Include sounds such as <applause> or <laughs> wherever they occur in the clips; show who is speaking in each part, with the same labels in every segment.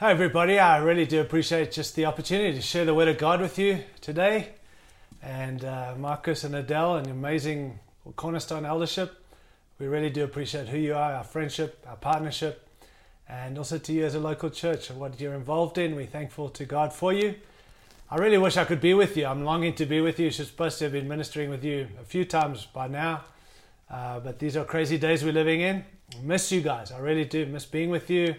Speaker 1: Hi, everybody. I really do appreciate just the opportunity to share the Word of God with you today. And uh, Marcus and Adele and amazing Cornerstone Eldership, we really do appreciate who you are, our friendship, our partnership, and also to you as a local church and what you're involved in. We're thankful to God for you. I really wish I could be with you. I'm longing to be with you. She's supposed to have been ministering with you a few times by now. Uh, but these are crazy days we're living in. I miss you guys. I really do miss being with you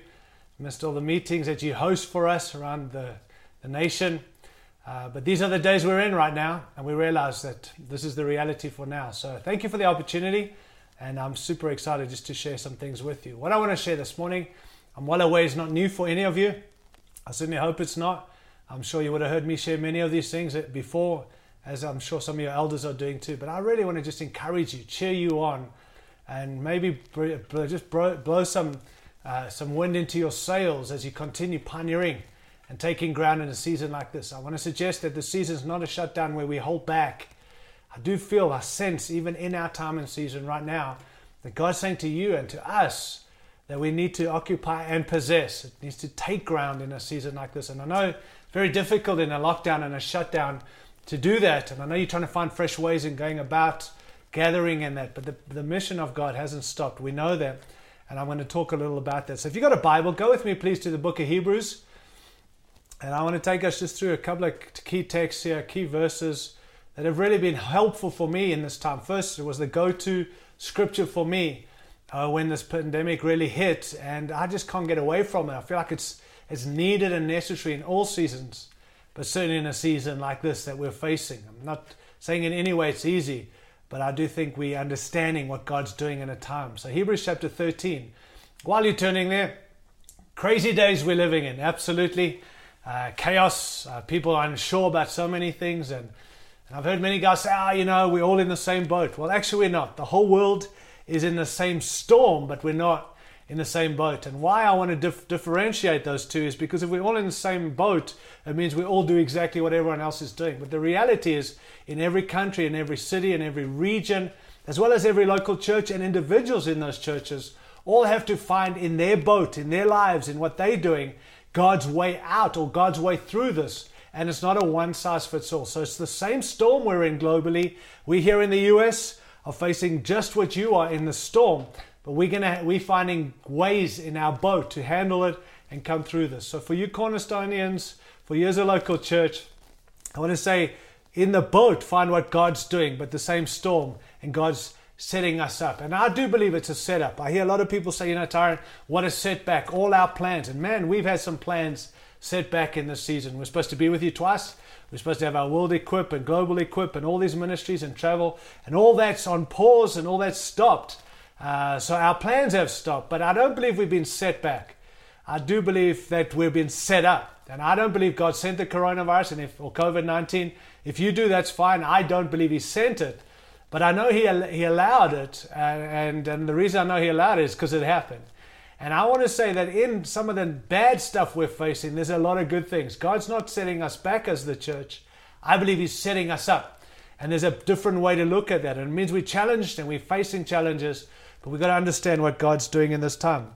Speaker 1: missed all the meetings that you host for us around the, the nation. Uh, but these are the days we're in right now, and we realize that this is the reality for now. So thank you for the opportunity, and I'm super excited just to share some things with you. What I want to share this morning, I'm well aware is not new for any of you. I certainly hope it's not. I'm sure you would have heard me share many of these things before, as I'm sure some of your elders are doing too. But I really want to just encourage you, cheer you on, and maybe just blow some uh, some wind into your sails as you continue pioneering and taking ground in a season like this. I want to suggest that the season is not a shutdown where we hold back. I do feel, I sense, even in our time and season right now, that God's saying to you and to us that we need to occupy and possess. It needs to take ground in a season like this. And I know it's very difficult in a lockdown and a shutdown to do that. And I know you're trying to find fresh ways in going about gathering in that. But the, the mission of God hasn't stopped. We know that and I'm going to talk a little about that. So if you've got a Bible, go with me, please, to the book of Hebrews. And I want to take us just through a couple of key texts here, key verses that have really been helpful for me in this time. First, it was the go to scripture for me uh, when this pandemic really hit, and I just can't get away from it. I feel like it's, it's needed and necessary in all seasons, but certainly in a season like this that we're facing. I'm not saying in any way it's easy, but I do think we're understanding what God's doing in a time. So, Hebrews chapter 13. While you're turning there, crazy days we're living in, absolutely. Uh, chaos, uh, people are unsure about so many things. And, and I've heard many guys say, ah, oh, you know, we're all in the same boat. Well, actually, we're not. The whole world is in the same storm, but we're not in the same boat. And why I want to dif- differentiate those two is because if we're all in the same boat, it means we all do exactly what everyone else is doing. But the reality is, in every country, in every city, in every region, as well as every local church and individuals in those churches, all have to find in their boat, in their lives, in what they're doing, God's way out or God's way through this. And it's not a one size fits all. So it's the same storm we're in globally. We here in the US are facing just what you are in the storm. But we're gonna we're finding ways in our boat to handle it and come through this. So for you cornerstonians, for you as a local church, I want to say in the boat find what God's doing, but the same storm and God's setting us up. And I do believe it's a setup. I hear a lot of people say, you know, Tyrone, what a setback, all our plans. And man, we've had some plans set back in this season. We're supposed to be with you twice. We're supposed to have our world equip and global equip and all these ministries and travel and all that's on pause and all that's stopped uh, so our plans have stopped, but I don't believe we've been set back. I do believe that we've been set up. And I don't believe God sent the coronavirus and if, or COVID 19. If you do, that's fine. I don't believe He sent it. But I know He, he allowed it. And, and, and the reason I know He allowed it is because it happened. And I want to say that in some of the bad stuff we're facing, there's a lot of good things. God's not setting us back as the church. I believe He's setting us up. And there's a different way to look at that. And it means we're challenged and we're facing challenges but we've got to understand what God's doing in this time.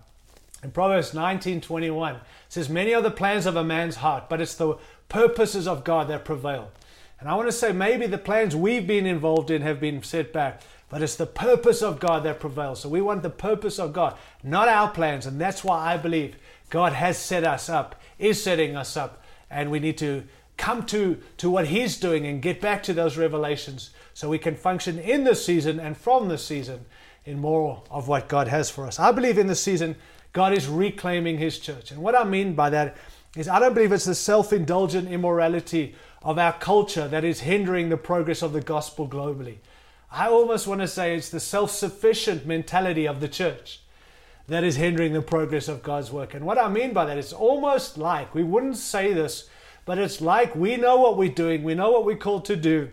Speaker 1: In Proverbs 19:21 says, Many are the plans of a man's heart, but it's the purposes of God that prevail. And I want to say maybe the plans we've been involved in have been set back, but it's the purpose of God that prevails. So we want the purpose of God, not our plans. And that's why I believe God has set us up, is setting us up, and we need to come to, to what He's doing and get back to those revelations so we can function in this season and from this season in more of what God has for us. I believe in this season, God is reclaiming His church. And what I mean by that is, I don't believe it's the self indulgent immorality of our culture that is hindering the progress of the gospel globally. I almost want to say it's the self sufficient mentality of the church that is hindering the progress of God's work. And what I mean by that, it's almost like, we wouldn't say this, but it's like we know what we're doing, we know what we're called to do,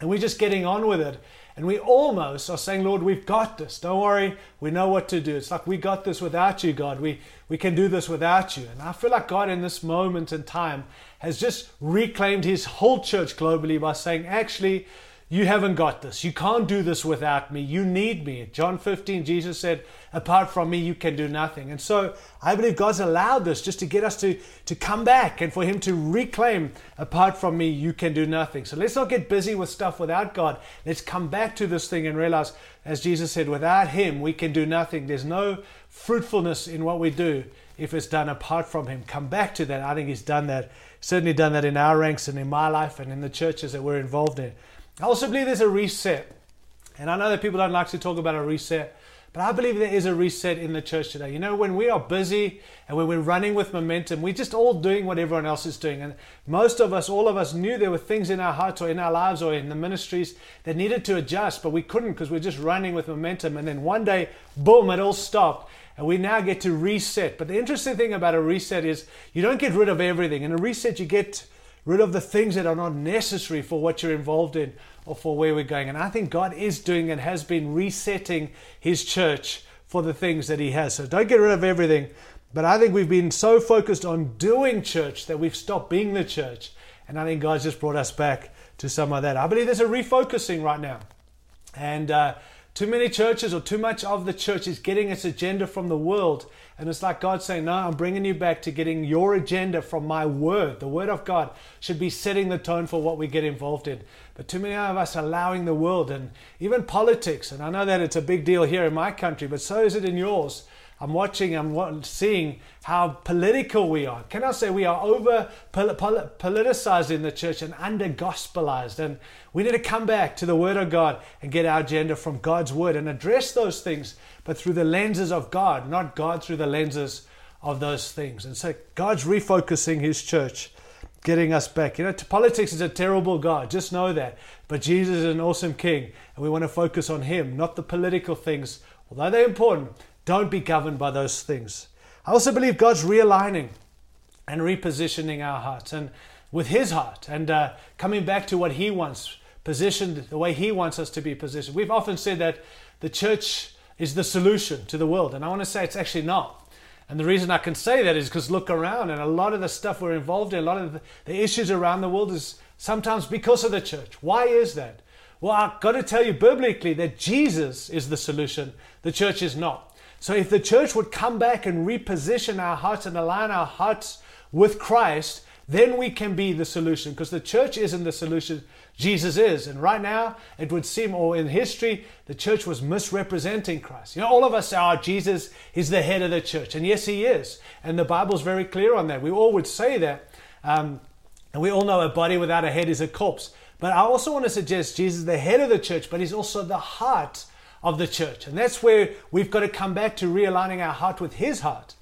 Speaker 1: and we're just getting on with it. And we almost are saying, Lord, we've got this. Don't worry, we know what to do. It's like we got this without you, God. We, we can do this without you. And I feel like God in this moment in time has just reclaimed his whole church globally by saying, actually, you haven't got this. You can't do this without me. You need me. John 15, Jesus said, Apart from me, you can do nothing. And so I believe God's allowed this just to get us to, to come back and for Him to reclaim, Apart from me, you can do nothing. So let's not get busy with stuff without God. Let's come back to this thing and realize, as Jesus said, without Him, we can do nothing. There's no fruitfulness in what we do if it's done apart from Him. Come back to that. I think He's done that, certainly done that in our ranks and in my life and in the churches that we're involved in. I also believe there's a reset. And I know that people don't like to talk about a reset, but I believe there is a reset in the church today. You know, when we are busy and when we're running with momentum, we're just all doing what everyone else is doing. And most of us, all of us, knew there were things in our hearts or in our lives or in the ministries that needed to adjust, but we couldn't because we're just running with momentum. And then one day, boom, it all stopped. And we now get to reset. But the interesting thing about a reset is you don't get rid of everything. In a reset, you get rid of the things that are not necessary for what you're involved in or for where we're going. And I think God is doing and has been resetting His church for the things that He has. So don't get rid of everything. But I think we've been so focused on doing church that we've stopped being the church. And I think God's just brought us back to some of that. I believe there's a refocusing right now. And uh, too many churches or too much of the church is getting its agenda from the world. And it's like God saying, No, I'm bringing you back to getting your agenda from my word. The word of God should be setting the tone for what we get involved in. But too many of us allowing the world and even politics, and I know that it's a big deal here in my country, but so is it in yours, I'm watching, I'm seeing how political we are. Can I say we are over politicized in the church and under gospelized? And we need to come back to the Word of God and get our agenda from God's Word and address those things, but through the lenses of God, not God through the lenses of those things. And so God's refocusing His church, getting us back. You know, politics is a terrible God, just know that. But Jesus is an awesome King, and we want to focus on Him, not the political things, although they're important don't be governed by those things. I also believe God's realigning and repositioning our hearts and with His heart and uh, coming back to what He wants, positioned the way He wants us to be positioned. We've often said that the church is the solution to the world, and I want to say it's actually not. And the reason I can say that is because look around, and a lot of the stuff we're involved in, a lot of the, issues around the world is sometimes because of the church. Why is that? Well, I've got to tell you biblically that Jesus is the solution, the church is not. So if the church would come back and reposition our hearts and align our hearts with Christ, then we can be the solution because the church isn't the solution, Jesus is. And right now, it would seem, or in history, the church was misrepresenting Christ. You know, all of us say, oh, Jesus is the head of the church. And yes, he is. And the Bible's very clear on that. We all would say that. Um, and we all know a body without a head is a corpse. But I also want to suggest Jesus is the head of the church, but he's also the heart of the church. And that's where we've got to come back to realigning our heart with His heart.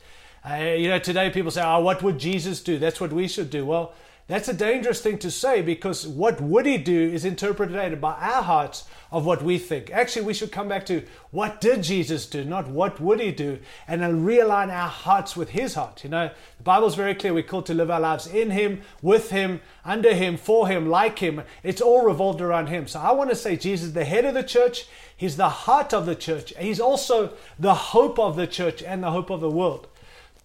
Speaker 1: Uh, you know, today people say, oh, what would Jesus do? That's what we should do. Well, that's a dangerous thing to say because what would He do is interpreted by our hearts of what we think. Actually, we should come back to what did Jesus do, not what would He do, and realign our hearts with His heart. You know, the Bible's very clear. We're called to live our lives in Him, with Him, under Him, for Him, like Him. It's all revolved around Him. So I want to say Jesus, the head of the church, He's the heart of the church. He's also the hope of the church and the hope of the world.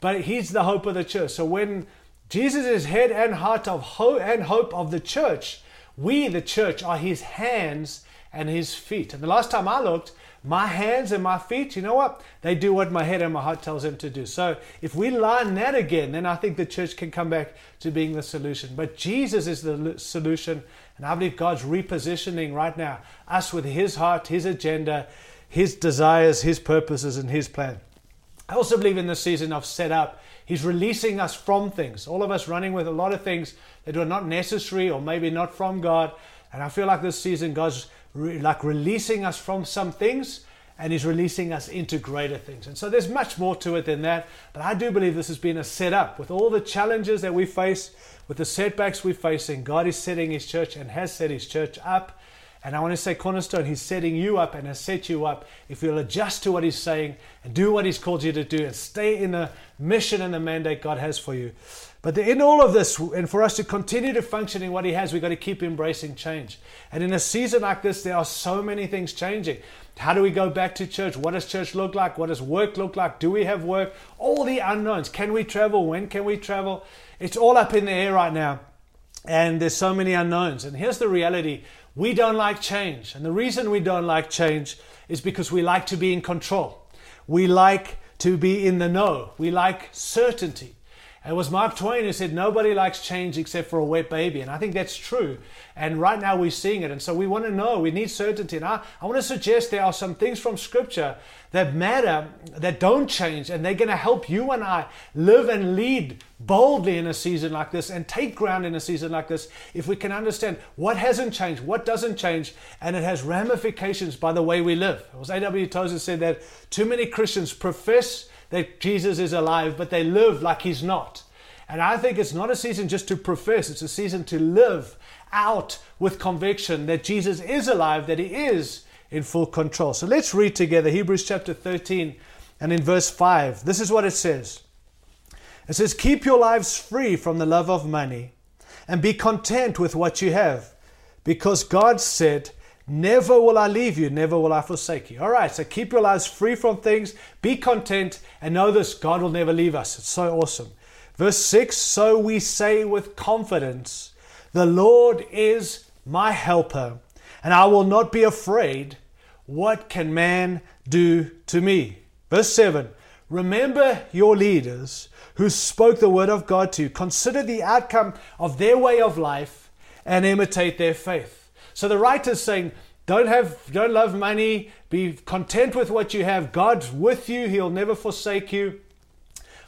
Speaker 1: But He's the hope of the church. So when Jesus is head and heart of hope and hope of the church, we, the church, are His hands and His feet. And the last time I looked, my hands and my feet, you know what? They do what my head and my heart tells them to do. So if we line that again, then I think the church can come back to being the solution. But Jesus is the solution and I believe God's repositioning right now us with His heart, His agenda, His desires, His purposes, and His plan. I also believe in this season of set up, He's releasing us from things. All of us running with a lot of things that are not necessary or maybe not from God. And I feel like this season, God's re- like releasing us from some things and He's releasing us into greater things. And so there's much more to it than that. But I do believe this has been a setup with all the challenges that we face with the setbacks we're facing, God is setting His church and has set His church up. And I want to say, Cornerstone, He's setting you up and has set you up. If you'll adjust to what He's saying and do what He's called you to do and stay in the mission and the mandate God has for you. But in all of this, and for us to continue to function in what He has, we've got to keep embracing change. And in a season like this, there are so many things changing. How do we go back to church? What does church look like? What does work look like? Do we have work? All the unknowns. Can we travel? When can we travel? It's all up in the air right now. And there's so many unknowns. And here's the reality we don't like change. And the reason we don't like change is because we like to be in control. We like to be in the know. We like certainty. It was Mark Twain who said, Nobody likes change except for a wet baby. And I think that's true. And right now we're seeing it. And so we want to know, we need certainty. And I, I want to suggest there are some things from Scripture that matter, that don't change, and they're going to help you and I live and lead boldly in a season like this and take ground in a season like this if we can understand what hasn't changed, what doesn't change, and it has ramifications by the way we live. It was A.W. Tozer said that too many Christians profess that Jesus is alive, but they live like he's not. And I think it's not a season just to profess, it's a season to live out with conviction that Jesus is alive, that he is in full control. So let's read together Hebrews chapter 13 and in verse 5. This is what it says It says, Keep your lives free from the love of money and be content with what you have, because God said, Never will I leave you, never will I forsake you. All right, so keep your lives free from things, be content, and know this God will never leave us. It's so awesome. Verse 6 So we say with confidence, The Lord is my helper, and I will not be afraid. What can man do to me? Verse 7 Remember your leaders who spoke the word of God to you. Consider the outcome of their way of life and imitate their faith. So the writer's saying, don't have don't love money, be content with what you have. God's with you, he'll never forsake you.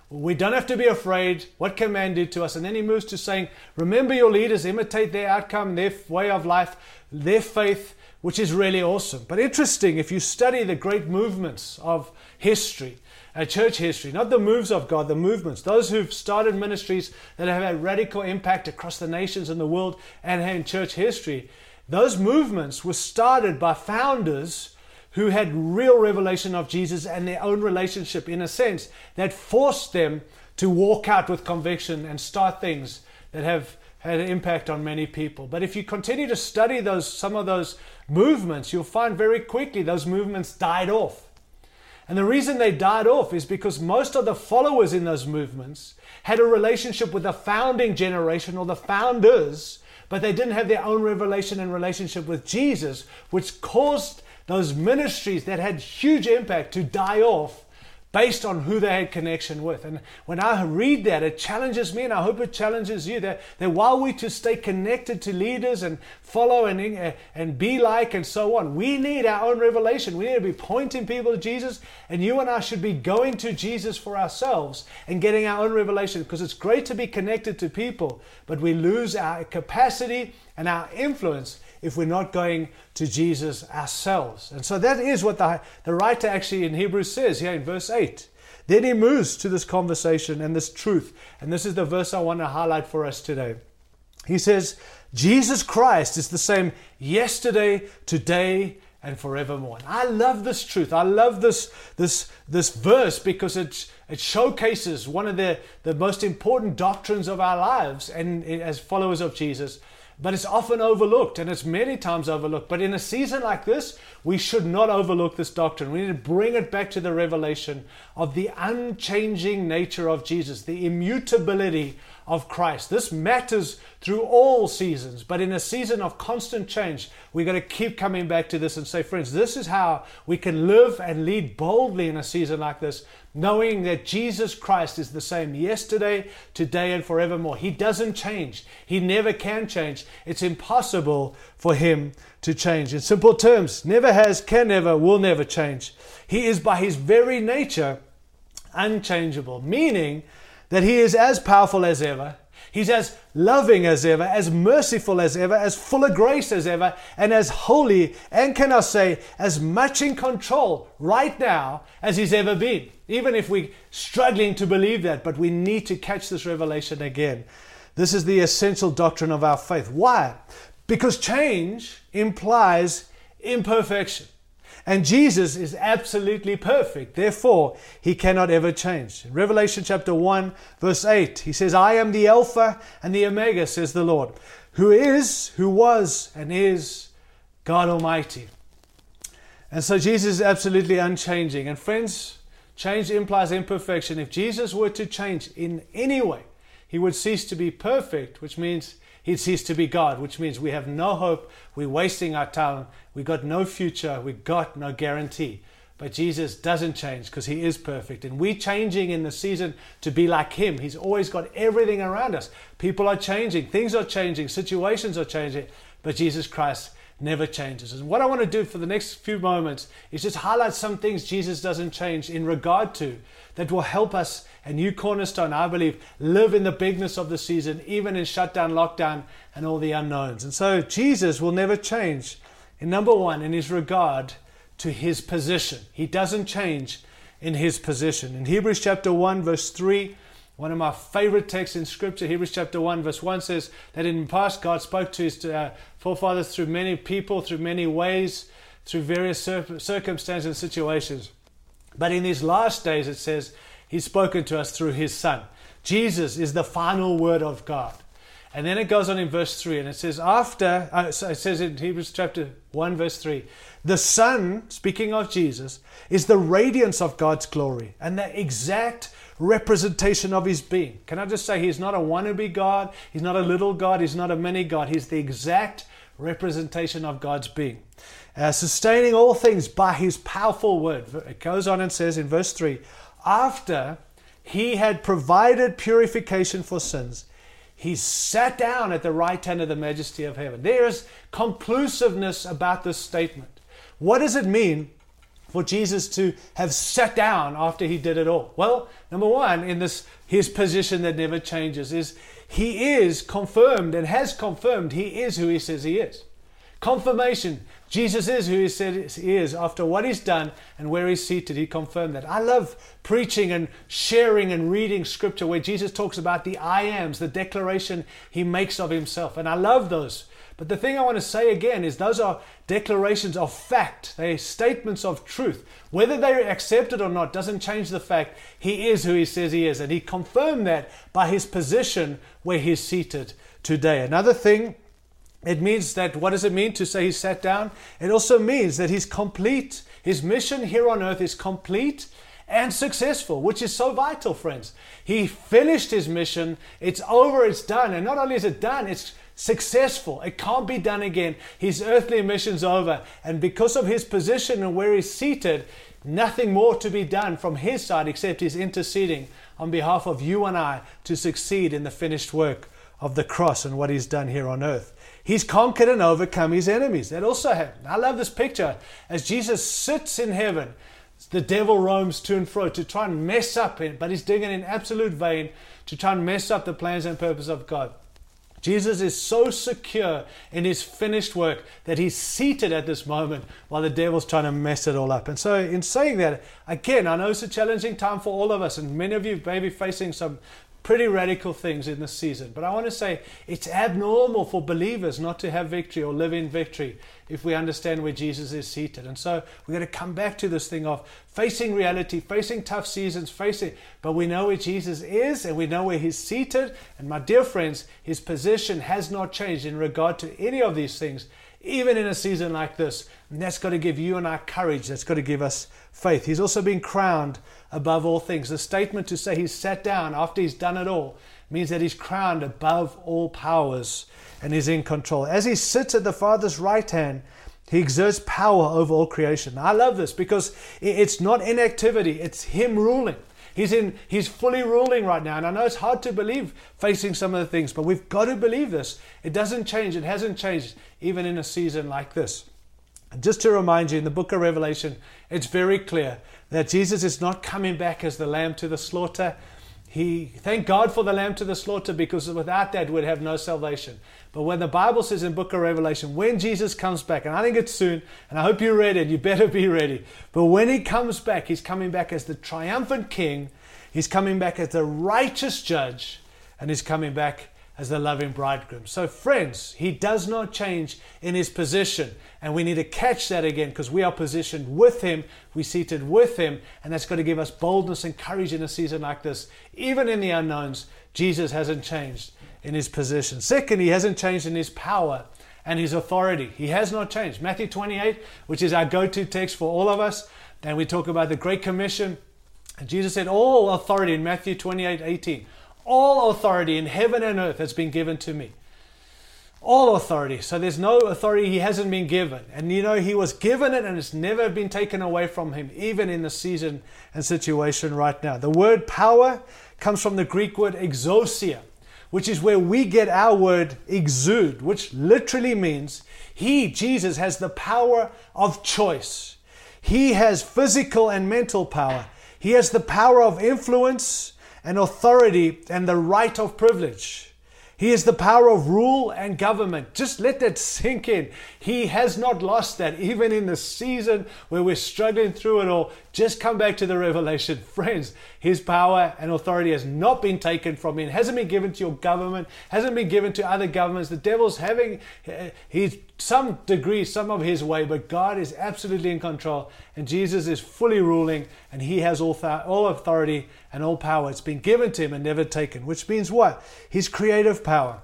Speaker 1: We don't have to be afraid. What can man do to us? And then he moves to saying, Remember your leaders, imitate their outcome, their way of life, their faith, which is really awesome. But interesting, if you study the great movements of history, uh, church history, not the moves of God, the movements, those who've started ministries that have had radical impact across the nations and the world and in church history, those movements were started by founders who had real revelation of Jesus and their own relationship, in a sense, that forced them to walk out with conviction and start things that have had an impact on many people. But if you continue to study those some of those movements, you'll find very quickly those movements died off. And the reason they died off is because most of the followers in those movements had a relationship with the founding generation or the founders but they didn't have their own revelation and relationship with Jesus, which caused those ministries that had huge impact to die off based on who they had connection with. And when I read that, it challenges me, and I hope it challenges you that, that while we to stay connected to leaders and follow and, uh, and be like and so on, we need our own revelation. We need to be pointing people to Jesus, and you and I should be going to Jesus for ourselves and getting our own revelation because it's great to be connected to people, but we lose our capacity and our influence if we're not going to Jesus ourselves. And so that is what the, the writer actually in Hebrews says here in verse 8. Then he moves to this conversation and this truth. And this is the verse I want to highlight for us today. He says, Jesus Christ is the same yesterday, today, and forevermore. And I love this truth. I love this, this, this verse because it, it showcases one of the, the most important doctrines of our lives and as followers of Jesus but it's often overlooked and it's many times overlooked. But in a season like this, we should not overlook this doctrine. We need to bring it back to the revelation of the unchanging nature of Jesus, the immutability of Christ. This matters through all seasons, but in a season of constant change, we're going to keep coming back to this and say, friends, this is how we can live and lead boldly in a season like this knowing that Jesus Christ is the same yesterday, today, and forevermore. He doesn't change. He never can change. It's impossible for him to change. In simple terms, never has, can never, will never change. He is by his very nature unchangeable, meaning that he is as powerful as ever He's as loving as ever, as merciful as ever, as full of grace as ever, and as holy, and can I say, as much in control right now as he's ever been. Even if we're struggling to believe that, but we need to catch this revelation again. This is the essential doctrine of our faith. Why? Because change implies imperfection. And Jesus is absolutely perfect. Therefore, he cannot ever change. In Revelation chapter 1, verse 8, he says, I am the Alpha and the Omega, says the Lord, who is, who was, and is God Almighty. And so Jesus is absolutely unchanging. And friends, change implies imperfection. If Jesus were to change in any way, he would cease to be perfect, which means he'd cease to be God, which means we have no hope, we're wasting our time, we got no future, we got no guarantee. But Jesus doesn't change because he is perfect. And we're changing in the season to be like him. He's always got everything around us. People are changing, things are changing, situations are changing. But Jesus Christ never changes. And what I want to do for the next few moments is just highlight some things Jesus doesn't change in regard to that will help us and New Cornerstone, I believe, live in the bigness of the season, even in shutdown, lockdown, and all the unknowns. And so Jesus will never change. In number one, in his regard to his position, he doesn't change in his position. In Hebrews chapter 1, verse 3, one of my favorite texts in Scripture, Hebrews chapter 1, verse 1 says that in the past God spoke to his uh, forefathers through many people, through many ways, through various circumstances and situations. But in these last days, it says, He's spoken to us through His Son. Jesus is the final word of God. And then it goes on in verse 3, and it says, After, uh, it says in Hebrews chapter 1, verse 3, the Son, speaking of Jesus, is the radiance of God's glory and the exact representation of his being. Can I just say, he's not a wannabe God, he's not a little God, he's not a mini God, he's the exact representation of God's being. Uh, sustaining all things by his powerful word. It goes on and says in verse 3 After he had provided purification for sins, he sat down at the right hand of the majesty of heaven. There is conclusiveness about this statement. What does it mean for Jesus to have sat down after he did it all? Well, number one, in this his position that never changes is he is confirmed and has confirmed he is who he says he is. Confirmation. Jesus is who he said he is after what he's done and where he's seated. He confirmed that. I love preaching and sharing and reading scripture where Jesus talks about the I ams, the declaration he makes of himself. And I love those but the thing I want to say again is those are declarations of fact. They're statements of truth. Whether they're accepted or not doesn't change the fact he is who he says he is. And he confirmed that by his position where he's seated today. Another thing, it means that what does it mean to say he sat down? It also means that he's complete. His mission here on earth is complete and successful, which is so vital, friends. He finished his mission. It's over, it's done. And not only is it done, it's successful. It can't be done again. His earthly mission's over. And because of his position and where he's seated, nothing more to be done from his side except he's interceding on behalf of you and I to succeed in the finished work of the cross and what he's done here on earth. He's conquered and overcome his enemies. That also happened. I love this picture. As Jesus sits in heaven, the devil roams to and fro to try and mess up it, but he's doing it in absolute vain to try and mess up the plans and purpose of God. Jesus is so secure in his finished work that he's seated at this moment while the devil's trying to mess it all up. And so, in saying that, again, I know it's a challenging time for all of us, and many of you may be facing some pretty radical things in this season. But I want to say it's abnormal for believers not to have victory or live in victory if we understand where Jesus is seated. And so we're going to come back to this thing of facing reality, facing tough seasons, facing, but we know where Jesus is and we know where he's seated. And my dear friends, his position has not changed in regard to any of these things even in a season like this. And that's got to give you and I courage. That's got to give us faith. He's also been crowned above all things. The statement to say he's sat down after he's done it all means that he's crowned above all powers and he's in control. As he sits at the Father's right hand, he exerts power over all creation. I love this because it's not inactivity, it's him ruling. He's in he's fully ruling right now. And I know it's hard to believe facing some of the things, but we've got to believe this. It doesn't change. It hasn't changed even in a season like this. Just to remind you, in the book of Revelation, it's very clear that Jesus is not coming back as the lamb to the slaughter. He thank God for the lamb to the slaughter because without that we'd have no salvation. But when the Bible says in book of Revelation, when Jesus comes back, and I think it's soon, and I hope you're ready, you better be ready. But when he comes back, he's coming back as the triumphant king, he's coming back as the righteous judge, and he's coming back as the loving bridegroom. So, friends, he does not change in his position. And we need to catch that again because we are positioned with him, we're seated with him, and that's going to give us boldness and courage in a season like this. Even in the unknowns, Jesus hasn't changed in his position. Second, he hasn't changed in his power and his authority. He has not changed. Matthew 28, which is our go to text for all of us, and we talk about the Great Commission. And Jesus said, All authority in Matthew 28 18 All authority in heaven and earth has been given to me. All authority. So there's no authority he hasn't been given. And you know, he was given it and it's never been taken away from him, even in the season and situation right now. The word power comes from the Greek word exousia, which is where we get our word exude, which literally means he, Jesus, has the power of choice. He has physical and mental power. He has the power of influence and authority and the right of privilege. He is the power of rule and government. Just let that sink in. He has not lost that, even in the season where we're struggling through it all. Just come back to the revelation. <laughs> Friends, his power and authority has not been taken from him, hasn't been given to your government, hasn't been given to other governments. The devil's having uh, he's some degree, some of his way, but God is absolutely in control, and Jesus is fully ruling, and he has all, all authority and all power. It's been given to him and never taken, which means what? His creative power.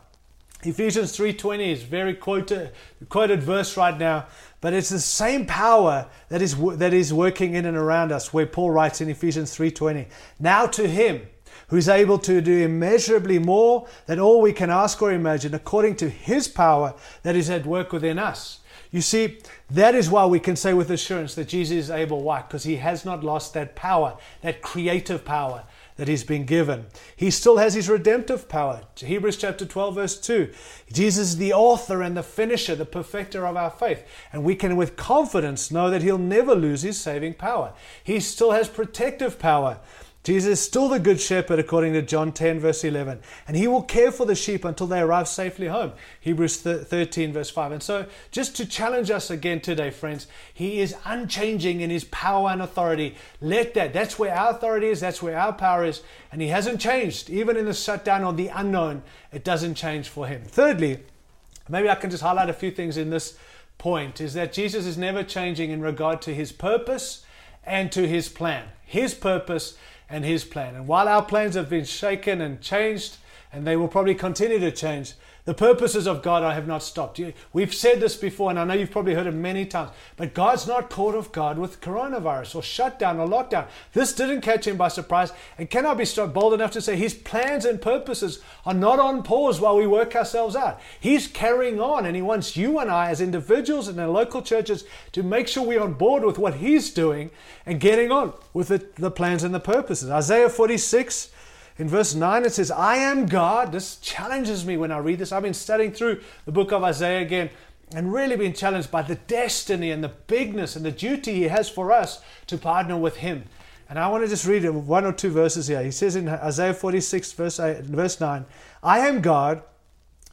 Speaker 1: Ephesians 3:20 is very quoted quoted verse right now, but it's the same power that is that is working in and around us where Paul writes in Ephesians 3:20, "Now to him who is able to do immeasurably more than all we can ask or imagine according to his power that is at work within us." You see, that is why we can say with assurance that Jesus is able. Why? Because he has not lost that power, that creative power that he's been given. He still has his redemptive power. Hebrews chapter 12, verse 2. Jesus is the author and the finisher, the perfecter of our faith. And we can with confidence know that he'll never lose his saving power. He still has protective power. Jesus is still the good shepherd, according to John 10, verse 11, and he will care for the sheep until they arrive safely home. Hebrews 13, verse 5. And so, just to challenge us again today, friends, he is unchanging in his power and authority. Let that, that's where our authority is, that's where our power is, and he hasn't changed. Even in the shutdown or the unknown, it doesn't change for him. Thirdly, maybe I can just highlight a few things in this point is that Jesus is never changing in regard to his purpose and to his plan. His purpose and His plan. And while our plans have been shaken and changed, and they will probably continue to change, the purposes of God I have not stopped. We've said this before, and I know you've probably heard it many times, but God's not caught off guard with coronavirus or shutdown or lockdown. This didn't catch him by surprise, and can I be bold enough to say his plans and purposes are not on pause while we work ourselves out. He's carrying on, and he wants you and I, as individuals and in local churches, to make sure we're on board with what he's doing and getting on with the, the plans and the purposes. Isaiah 46 in verse 9, it says, I am God. This challenges me when I read this. I've been studying through the book of Isaiah again and really been challenged by the destiny and the bigness and the duty he has for us to partner with him. And I want to just read one or two verses here. He says in Isaiah 46, verse, 8, verse 9, I am God,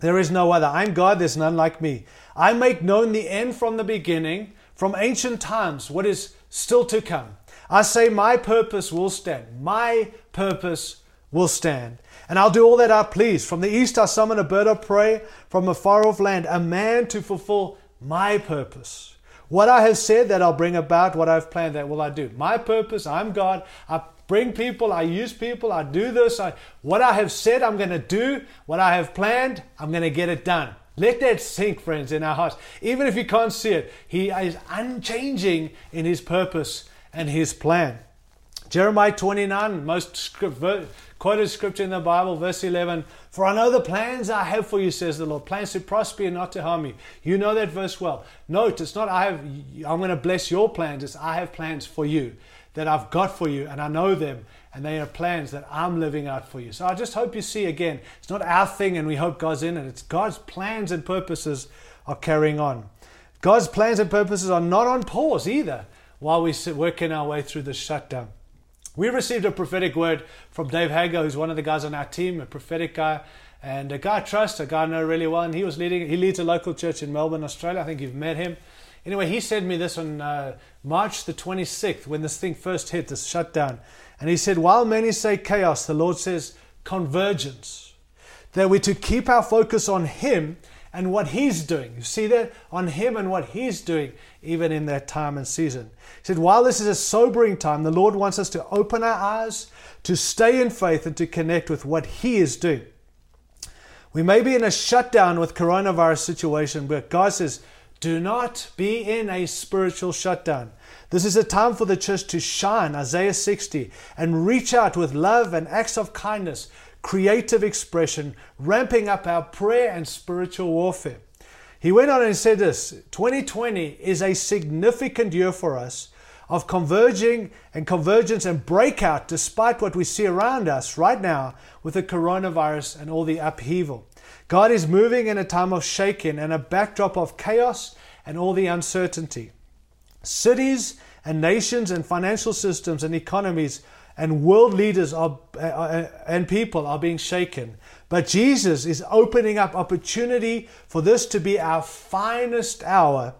Speaker 1: there is no other. I am God, there's none like me. I make known the end from the beginning, from ancient times, what is still to come. I say, My purpose will stand. My purpose will stand. And I'll do all that I please. From the east I summon a bird of prey, from a far off land, a man to fulfill my purpose. What I have said that I'll bring about, what I've planned, that will I do. My purpose, I'm God. I bring people, I use people, I do this. I, what I have said I'm going to do, what I have planned, I'm going to get it done. Let that sink, friends, in our hearts. Even if you can't see it, He is unchanging in His purpose and His plan. Jeremiah 29, most script, quoted scripture in the Bible, verse 11 For I know the plans I have for you, says the Lord, plans to prosper and not to harm you. You know that verse well. Note, it's not I have, I'm going to bless your plans, it's I have plans for you that I've got for you, and I know them, and they are plans that I'm living out for you. So I just hope you see again, it's not our thing and we hope God's in it, it's God's plans and purposes are carrying on. God's plans and purposes are not on pause either while we are working our way through the shutdown. We received a prophetic word from Dave Hager, who's one of the guys on our team, a prophetic guy, and a guy I trust, a guy I know really well, and he was leading. He leads a local church in Melbourne, Australia. I think you've met him. Anyway, he sent me this on uh, March the 26th when this thing first hit, this shutdown. And he said, While many say chaos, the Lord says convergence. That we're to keep our focus on Him and what He's doing. You see that? On Him and what He's doing, even in that time and season. He said, While this is a sobering time, the Lord wants us to open our eyes, to stay in faith, and to connect with what He is doing. We may be in a shutdown with coronavirus situation, but God says, do not be in a spiritual shutdown. This is a time for the church to shine, Isaiah 60, and reach out with love and acts of kindness, creative expression, ramping up our prayer and spiritual warfare. He went on and said this 2020 is a significant year for us of converging and convergence and breakout despite what we see around us right now with the coronavirus and all the upheaval. God is moving in a time of shaking and a backdrop of chaos and all the uncertainty. Cities and nations and financial systems and economies and world leaders are, uh, uh, and people are being shaken. But Jesus is opening up opportunity for this to be our finest hour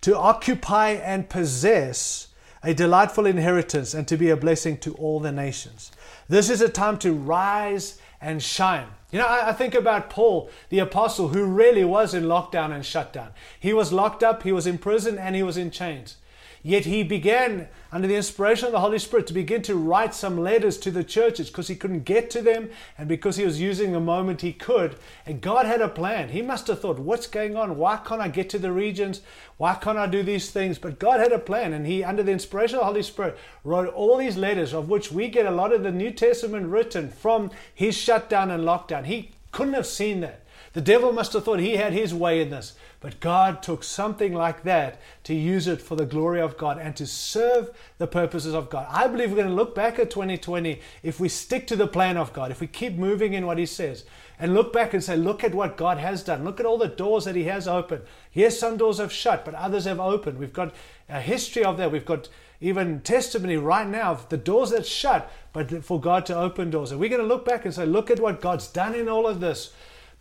Speaker 1: to occupy and possess a delightful inheritance and to be a blessing to all the nations. This is a time to rise and shine. You know, I, I, think about Paul, the apostle, who really was in lockdown and shutdown. He was locked up, he was in prison, and he was in chains. Yet he began, under the inspiration of the Holy Spirit, to begin to write some letters to the churches because he couldn't get to them and because he was using the moment he could. And God had a plan. He must have thought, what's going on? Why can't I get to the regions? Why can't I do these things? But God had a plan. And he, under the inspiration of the Holy Spirit, wrote all these letters, of which we get a lot of the New Testament written from his shutdown and lockdown. He couldn't have seen that. The devil must have thought he had his way in this. But God took something like that to use it for the glory of God and to serve the purposes of God. I believe we're going to look back at 2020 if we stick to the plan of God, if we keep moving in what He says, and look back and say, look at what God has done. Look at all the doors that He has opened. Yes, some doors have shut, but others have opened. We've got a history of that. We've got even testimony right now of the doors that shut, but for God to open doors. And we're going to look back and say, look at what God's done in all of this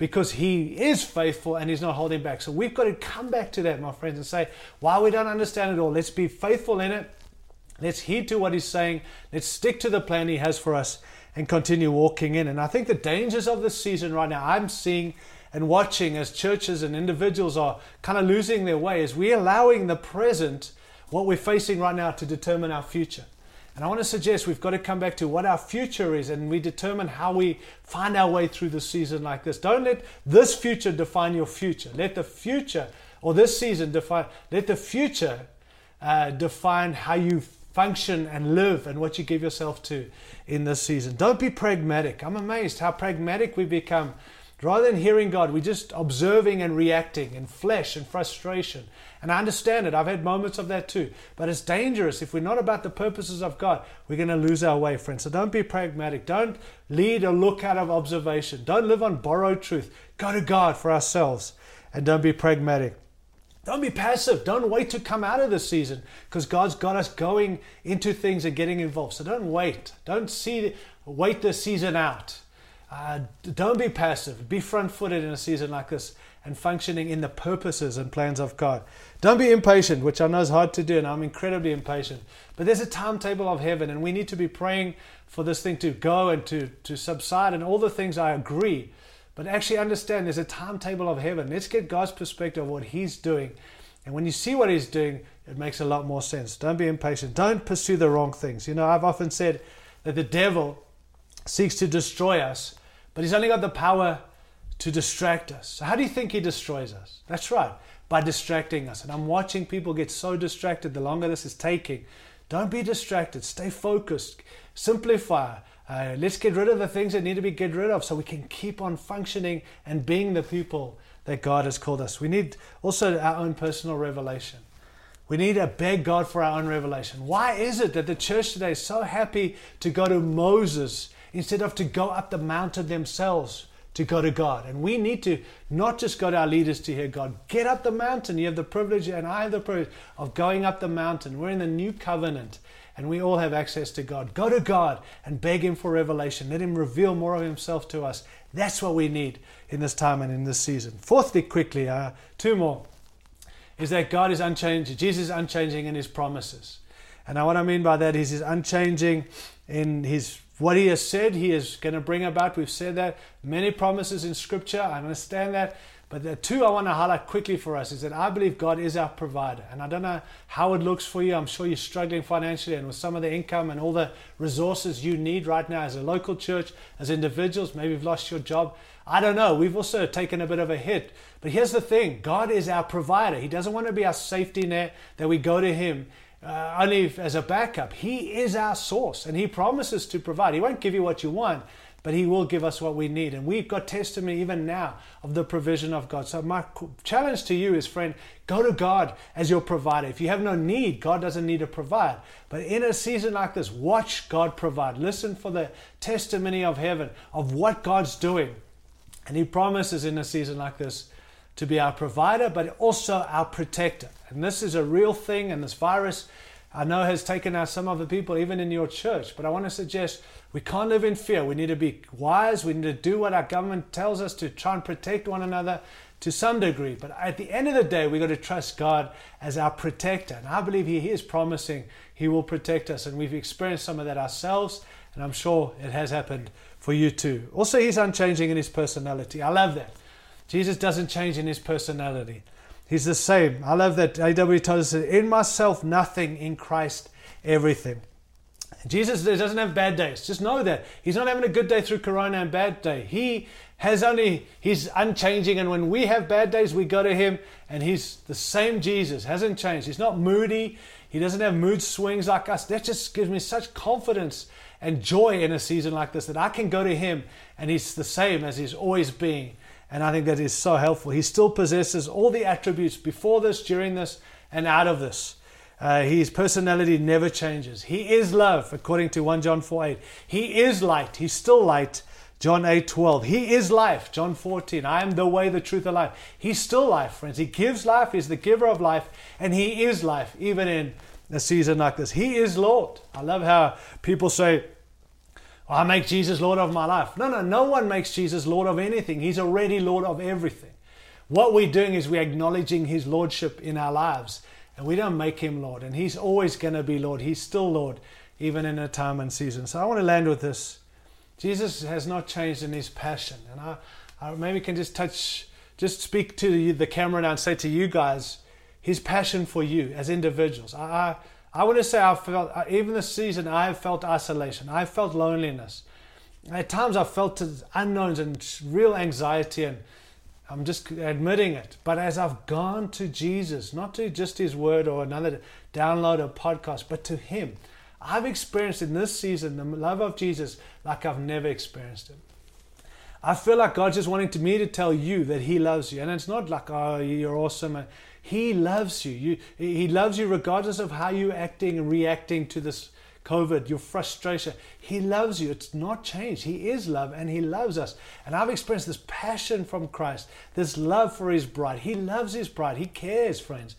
Speaker 1: because he is faithful and he's not holding back. So we've got to come back to that, my friends, and say, while we don't understand it all, let's be faithful in it. Let's heed to what he's saying. Let's stick to the plan he has for us and continue walking in. And I think the dangers of this season right now, I'm seeing and watching as churches and individuals are kind of losing their way, is we're allowing the present, what we're facing right now, to determine our future. And I want to suggest we've got to come back to what our future is and we determine how we find our way through the season like this. Don't let this future define your future. Let the future or this season define, let the future uh, define how you function and live and what you give yourself to in this season. Don't be pragmatic. I'm amazed how pragmatic we become Rather than hearing God, we're just observing and reacting in flesh and frustration. And I understand it. I've had moments of that too. But it's dangerous. If we're not about the purposes of God, we're going to lose our way, friends. So don't be pragmatic. Don't lead a look out of observation. Don't live on borrowed truth. Go to God for ourselves. And don't be pragmatic. Don't be passive. Don't wait to come out of the season because God's got us going into things and getting involved. So don't wait. Don't see wait the season out. Uh, don't be passive. Be front footed in a season like this and functioning in the purposes and plans of God. Don't be impatient, which I know is hard to do, and I'm incredibly impatient. But there's a timetable of heaven, and we need to be praying for this thing to go and to, to subside, and all the things I agree. But actually understand there's a timetable of heaven. Let's get God's perspective of what He's doing. And when you see what He's doing, it makes a lot more sense. Don't be impatient. Don't pursue the wrong things. You know, I've often said that the devil seeks to destroy us but he's only got the power to distract us. So, how do you think he destroys us? That's right, by distracting us. And I'm watching people get so distracted the longer this is taking. Don't be distracted, stay focused, simplify. Uh, let's get rid of the things that need to be get rid of so we can keep on functioning and being the people that God has called us. We need also our own personal revelation. We need to beg God for our own revelation. Why is it that the church today is so happy to go to Moses instead of to go up the mountain themselves to go to God. And we need to not just go to our leaders to hear God. Get up the mountain. You have the privilege, and I have the privilege of going up the mountain. We're in the new covenant, and we all have access to God. Go to God and beg Him for revelation. Let Him reveal more of Himself to us. That's what we need in this time and in this season. Fourthly, quickly, uh, two more, is that God is unchanging. Jesus is unchanging in His promises. And now, what I mean by that is He's unchanging in His what he has said he is going to bring about. We've said that many promises in scripture. I understand that. But the two I want to highlight quickly for us is that I believe God is our provider. And I don't know how it looks for you. I'm sure you're struggling financially and with some of the income and all the resources you need right now as a local church, as individuals. Maybe you've lost your job. I don't know. We've also taken a bit of a hit. But here's the thing God is our provider. He doesn't want to be our safety net that we go to Him uh, only as a backup. He is our source and He promises to provide. He won't give you what you want, but He will give us what we need. And we've got testimony even now of the provision of God. So, my challenge to you is, friend, go to God as your provider. If you have no need, God doesn't need to provide. But in a season like this, watch God provide. Listen for the testimony of heaven of what God's doing. And He promises in a season like this to be our provider, but also our protector. And this is a real thing, and this virus I know has taken out some of the people, even in your church. But I want to suggest we can't live in fear. We need to be wise. We need to do what our government tells us to try and protect one another to some degree. But at the end of the day, we've got to trust God as our protector. And I believe He is promising He will protect us. And we've experienced some of that ourselves. And I'm sure it has happened for you too. Also, He's unchanging in His personality. I love that. Jesus doesn't change in His personality. He's the same. I love that A.W. tells us, In myself, nothing, in Christ, everything. Jesus doesn't have bad days. Just know that. He's not having a good day through Corona and bad day. He has only, he's unchanging. And when we have bad days, we go to him and he's the same Jesus, hasn't changed. He's not moody. He doesn't have mood swings like us. That just gives me such confidence and joy in a season like this that I can go to him and he's the same as he's always been. And I think that is so helpful. He still possesses all the attributes before this, during this, and out of this. Uh, his personality never changes. He is love, according to 1 John 4 8. He is light. He's still light. John 8 12. He is life. John 14. I am the way, the truth, and life. He's still life, friends. He gives life. He's the giver of life. And He is life, even in a season like this. He is Lord. I love how people say, I make Jesus Lord of my life. No, no, no one makes Jesus Lord of anything. He's already Lord of everything. What we're doing is we're acknowledging His Lordship in our lives, and we don't make Him Lord. And He's always going to be Lord. He's still Lord, even in a time and season. So I want to land with this. Jesus has not changed in His passion. And I, I maybe can just touch, just speak to the camera now and say to you guys, His passion for you as individuals. I, I I want to say I felt, uh, even this season, I felt isolation. I felt loneliness. At times, I've felt unknowns and real anxiety, and I'm just admitting it. But as I've gone to Jesus, not to just His Word or another download or podcast, but to Him, I've experienced in this season the love of Jesus like I've never experienced it. I feel like God's just wanting to me to tell you that He loves you, and it's not like oh you're awesome. He loves you. you. He loves you regardless of how you're acting and reacting to this COVID, your frustration. He loves you. It's not changed. He is love and He loves us. And I've experienced this passion from Christ, this love for His bride. He loves His bride. He cares, friends.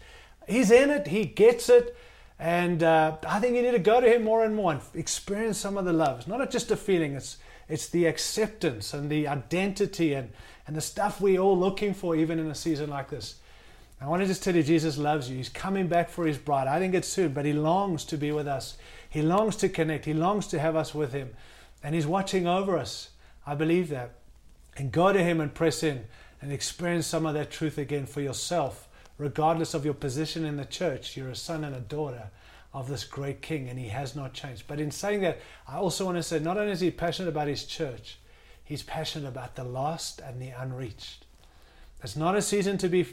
Speaker 1: He's in it, He gets it. And uh, I think you need to go to Him more and more and experience some of the love. It's not just a feeling, it's, it's the acceptance and the identity and, and the stuff we're all looking for, even in a season like this. I want to just tell you, Jesus loves you. He's coming back for his bride. I think it's soon, but he longs to be with us. He longs to connect. He longs to have us with him. And he's watching over us. I believe that. And go to him and press in and experience some of that truth again for yourself, regardless of your position in the church. You're a son and a daughter of this great king, and he has not changed. But in saying that, I also want to say not only is he passionate about his church, he's passionate about the lost and the unreached. It's not a season to be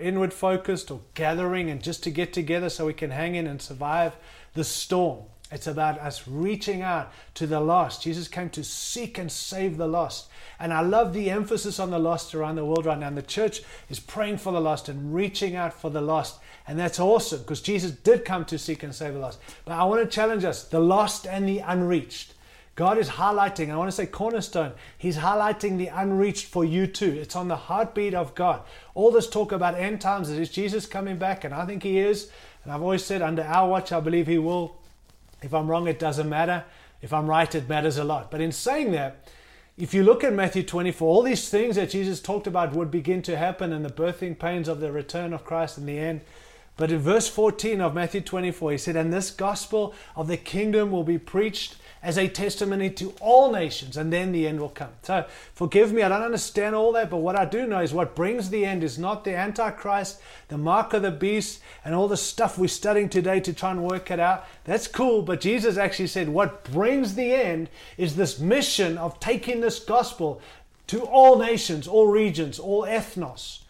Speaker 1: inward focused or gathering and just to get together so we can hang in and survive the storm. It's about us reaching out to the lost. Jesus came to seek and save the lost. And I love the emphasis on the lost around the world right now. And the church is praying for the lost and reaching out for the lost. And that's awesome because Jesus did come to seek and save the lost. But I want to challenge us the lost and the unreached. God is highlighting, I want to say cornerstone, He's highlighting the unreached for you too. It's on the heartbeat of God. All this talk about end times is Jesus coming back, and I think He is. And I've always said, under our watch, I believe He will. If I'm wrong, it doesn't matter. If I'm right, it matters a lot. But in saying that, if you look at Matthew 24, all these things that Jesus talked about would begin to happen in the birthing pains of the return of Christ in the end. But in verse 14 of Matthew 24, he said, And this gospel of the kingdom will be preached as a testimony to all nations, and then the end will come. So, forgive me, I don't understand all that, but what I do know is what brings the end is not the Antichrist, the mark of the beast, and all the stuff we're studying today to try and work it out. That's cool, but Jesus actually said what brings the end is this mission of taking this gospel to all nations, all regions, all ethnos.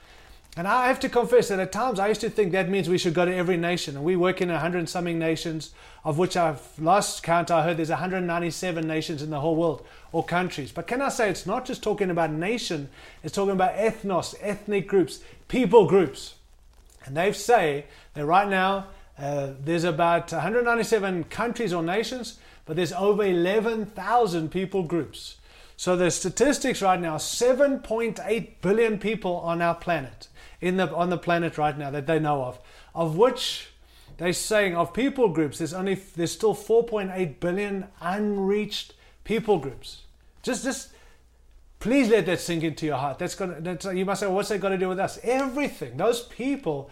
Speaker 1: And I have to confess that at times I used to think that means we should go to every nation. And we work in 100 and something nations, of which I've last count I heard there's 197 nations in the whole world or countries. But can I say it's not just talking about nation, it's talking about ethnos, ethnic groups, people groups. And they say that right now uh, there's about 197 countries or nations, but there's over 11,000 people groups. So the statistics right now, 7.8 billion people on our planet in the on the planet right now that they know of, of which they're saying of people groups there's only there's still 4.8 billion unreached people groups. Just just please let that sink into your heart. That's gonna that's, you must say, what's that got to do with us? Everything. Those people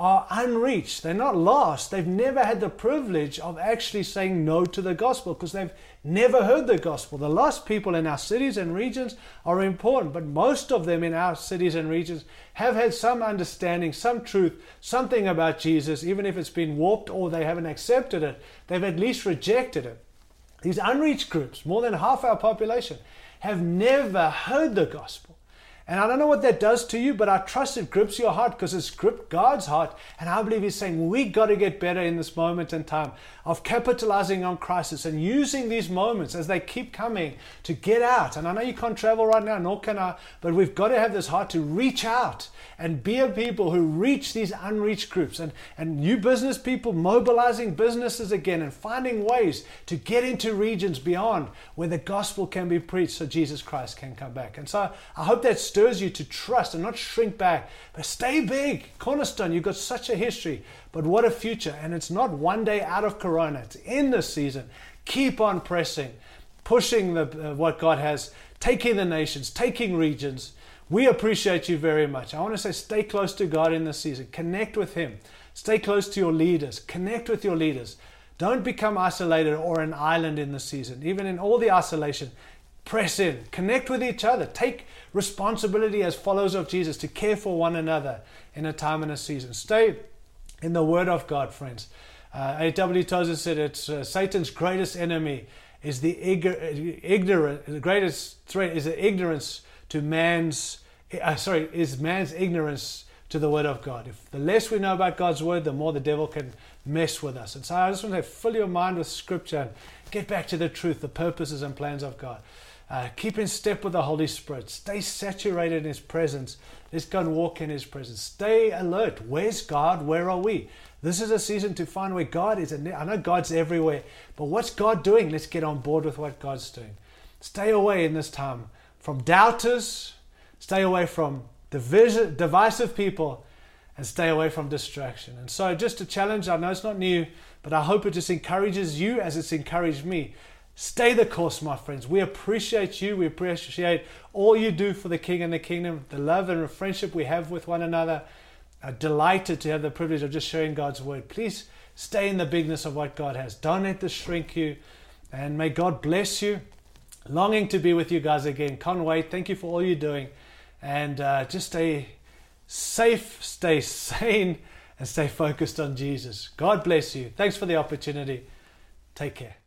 Speaker 1: are unreached. They're not lost. They've never had the privilege of actually saying no to the gospel because they've never heard the gospel. The lost people in our cities and regions are important, but most of them in our cities and regions have had some understanding, some truth, something about Jesus, even if it's been warped or they haven't accepted it, they've at least rejected it. These unreached groups, more than half our population, have never heard the gospel. And I don't know what that does to you, but I trust it grips your heart because it's gripped God's heart. And I believe He's saying we got to get better in this moment in time of capitalizing on crisis and using these moments as they keep coming to get out. And I know you can't travel right now, nor can I, but we've got to have this heart to reach out and be a people who reach these unreached groups and, and new business people mobilizing businesses again and finding ways to get into regions beyond where the gospel can be preached so Jesus Christ can come back. And so I hope that stirs you to trust and not shrink back, but stay big. Cornerstone, you've got such a history, but what a future. And it's not one day out of Corona, it's in this season. Keep on pressing, pushing the, uh, what God has, taking the nations, taking regions. We appreciate you very much. I want to say stay close to God in this season. Connect with Him. Stay close to your leaders. Connect with your leaders. Don't become isolated or an island in the season. Even in all the isolation, press in. Connect with each other. Take responsibility as followers of Jesus to care for one another in a time and a season. Stay in the Word of God, friends. Uh, A.W. Tozer said it's uh, Satan's greatest enemy is the ignorant, the greatest threat is the ignorance to man's, uh, sorry, is man's ignorance to the Word of God. If the less we know about God's Word, the more the devil can mess with us. And so I just want to say fill your mind with Scripture and get back to the truth, the purposes and plans of God. Uh, keep in step with the Holy Spirit. Stay saturated in His presence. Let's go and walk in His presence. Stay alert. Where's God? Where are we? This is a season to find where God is. And I know God's everywhere, but what's God doing? Let's get on board with what God's doing. Stay away in this time from doubters. Stay away from division, divisive people, and stay away from distraction. And so, just a challenge. I know it's not new, but I hope it just encourages you as it's encouraged me Stay the course, my friends. We appreciate you. We appreciate all you do for the King and the kingdom, the love and friendship we have with one another. Uh, delighted to have the privilege of just sharing God's word. Please stay in the bigness of what God has. Don't let this shrink you. And may God bless you. Longing to be with you guys again. Can't wait. Thank you for all you're doing. And uh, just stay safe, stay <laughs> sane, and stay focused on Jesus. God bless you. Thanks for the opportunity. Take care.